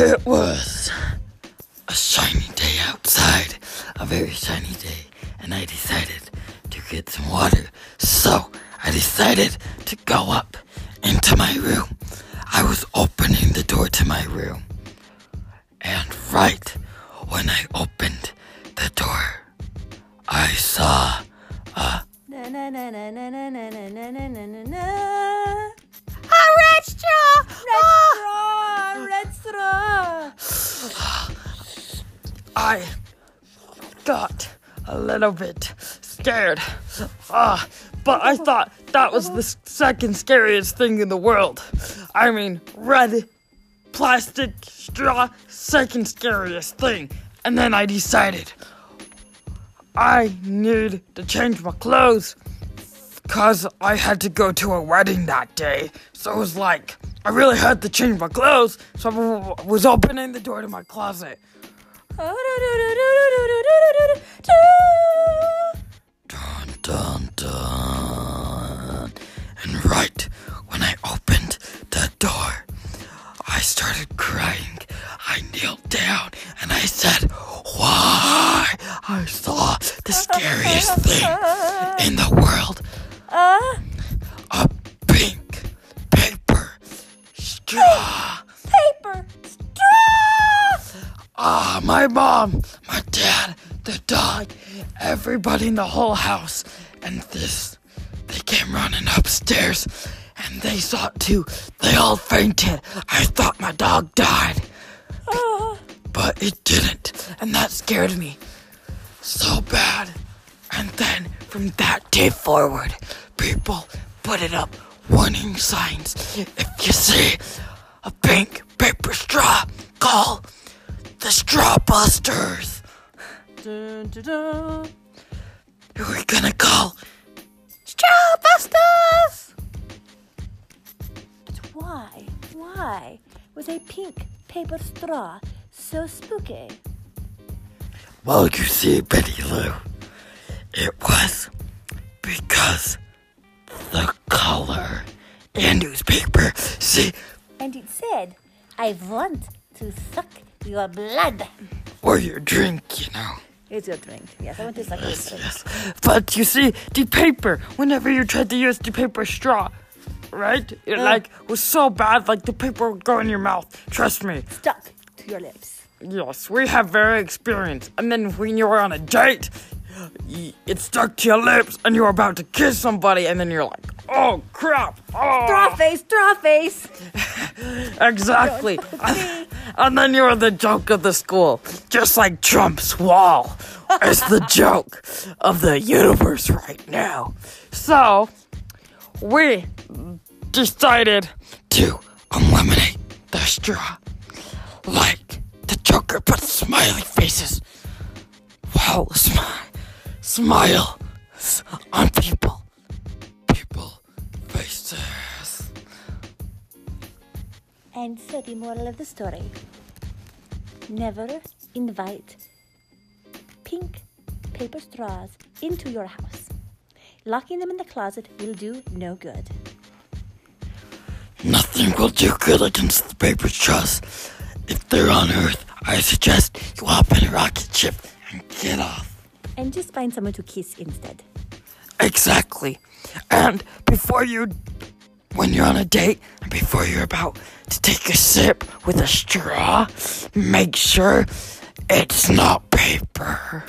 It was a shiny day outside, a very shiny day, and I decided to get some water. So I decided to go up into my room. I was opening the door to my room, and right when I opened the door, I saw a I got a little bit scared. Ah, but I thought that was the second scariest thing in the world. I mean, red plastic straw, second scariest thing. And then I decided I need to change my clothes because I had to go to a wedding that day. So it was like, I really had to change my clothes. So I was opening the door to my closet. Dun dun dun. And right when I opened the door, I started crying. I kneeled down and I said, Why? I saw the scariest thing in the world Uh, a pink paper straw. Ah, my mom, my dad, the dog, everybody in the whole house. And this, they came running upstairs and they saw it too. They all fainted. I thought my dog died, but it didn't. And that scared me so bad. And then from that day forward, people put it up warning signs. If you see a pink paper straw, call the Straw Busters. dun, dun, dun. Who are we gonna call? Straw busters! But why, why was a pink paper straw so spooky? Well, you see, Betty Lou, it was because the color and newspaper. See, And it said, I want to suck your blood. or your drink, you know. It's your drink. Yes, I want to suck Yes, drink. yes. But you see, the paper, whenever you tried to use the paper straw, right? It mm. like was so bad, like the paper would go in your mouth. Trust me. Stuck to your lips. Yes, we have very experience. And then when you were on a date, it stuck to your lips, and you were about to kiss somebody, and then you're like, "Oh crap!" Oh, Straw face, straw face. exactly. And then you're the joke of the school, just like Trump's wall. It's the joke of the universe right now. So, we decided to eliminate the straw. Like the Joker put smiley faces. Wow, smile, smile on. People And so the moral of the story never invite pink paper straws into your house. Locking them in the closet will do no good. Nothing will do good against the paper straws. If they're on Earth, I suggest you hop in a rocket ship and get off. And just find someone to kiss instead. Exactly. And before you, when you're on a date, and before you're about to take a sip with a straw, make sure it's not paper.